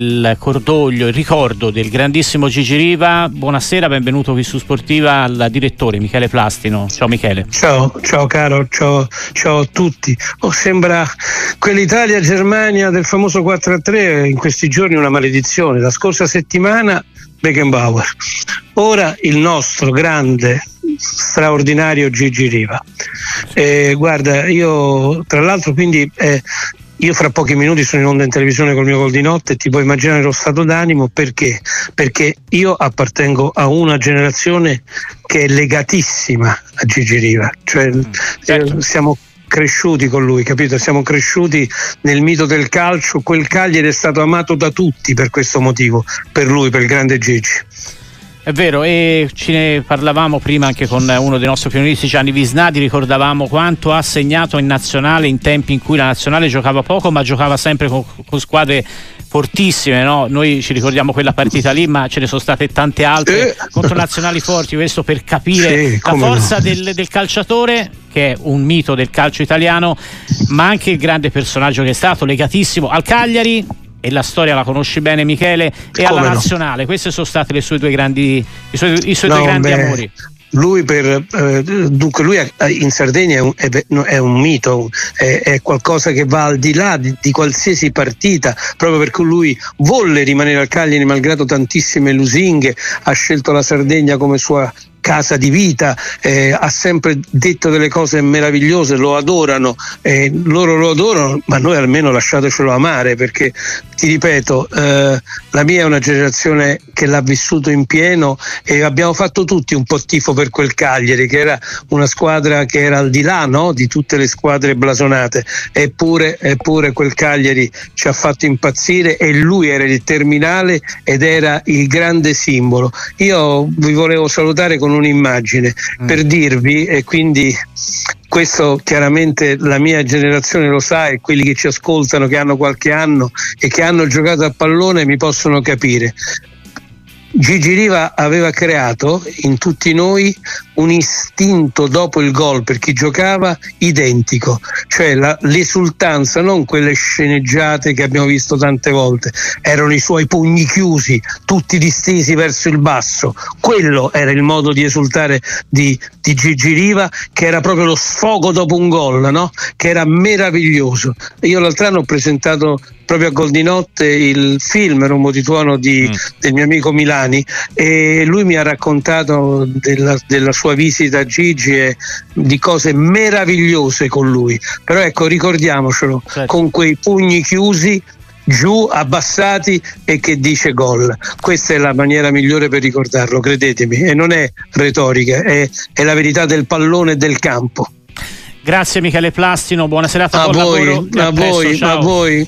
il cordoglio, il ricordo del grandissimo Gigi Riva. Buonasera, benvenuto qui su Sportiva al direttore Michele Plastino. Ciao Michele. Ciao, ciao caro, ciao, ciao a tutti. Oh, sembra quell'Italia-Germania del famoso 4-3 in questi giorni una maledizione. La scorsa settimana Beckenbauer, ora il nostro grande straordinario Gigi Riva. Eh, guarda, io tra l'altro quindi eh, io fra pochi minuti sono in onda in televisione col mio gol di notte e ti puoi immaginare lo stato d'animo perché? Perché io appartengo a una generazione che è legatissima a Gigi Riva, cioè mm, certo. siamo cresciuti con lui, capito? Siamo cresciuti nel mito del calcio, quel Cagliari è stato amato da tutti per questo motivo, per lui, per il grande Gigi. È vero, e ci ne parlavamo prima anche con uno dei nostri pionisti, Gianni Visnati, ricordavamo quanto ha segnato in nazionale in tempi in cui la nazionale giocava poco, ma giocava sempre con, con squadre fortissime. No? Noi ci ricordiamo quella partita lì, ma ce ne sono state tante altre eh. contro nazionali forti. Questo per capire sì, la forza no. del, del calciatore che è un mito del calcio italiano, ma anche il grande personaggio che è stato legatissimo al Cagliari e la storia la conosci bene Michele e alla no? nazionale queste sono state le sue due grandi, i suoi, i suoi no, due grandi beh, amori lui, per, eh, dunque lui in Sardegna è un, è, è un mito, è, è, qualcosa che va al di là di, di, qualsiasi partita, proprio perché lui volle rimanere al Cagliari malgrado tantissime lusinghe, ha scelto la Sardegna come sua casa di vita, eh, ha sempre detto delle cose meravigliose, lo adorano, eh, loro lo adorano, ma noi almeno lasciatecelo amare perché ti ripeto, eh, la mia è una generazione che l'ha vissuto in pieno e abbiamo fatto tutti un po' tifo per quel Cagliari che era una squadra che era al di là no? di tutte le squadre blasonate, eppure, eppure quel Cagliari ci ha fatto impazzire e lui era il terminale ed era il grande simbolo. Io vi volevo salutare con un'immagine mm. per dirvi e quindi questo chiaramente la mia generazione lo sa e quelli che ci ascoltano che hanno qualche anno e che hanno giocato a pallone mi possono capire. Gigi Riva aveva creato in tutti noi un istinto dopo il gol per chi giocava identico, cioè la, l'esultanza, non quelle sceneggiate che abbiamo visto tante volte, erano i suoi pugni chiusi, tutti distesi verso il basso, quello era il modo di esultare di, di Gigi Riva che era proprio lo sfogo dopo un gol, no? che era meraviglioso. Io l'altro anno ho presentato proprio a Gol di Notte il film Rombo di Tuono di, mm. del mio amico Milani e lui mi ha raccontato della, della sua visita a Gigi e di cose meravigliose con lui. Però ecco, ricordiamocelo, certo. con quei pugni chiusi giù, abbassati e che dice gol. Questa è la maniera migliore per ricordarlo, credetemi, e non è retorica, è, è la verità del pallone e del campo. Grazie Michele Plastino, buona serata a voi, a voi, a voi.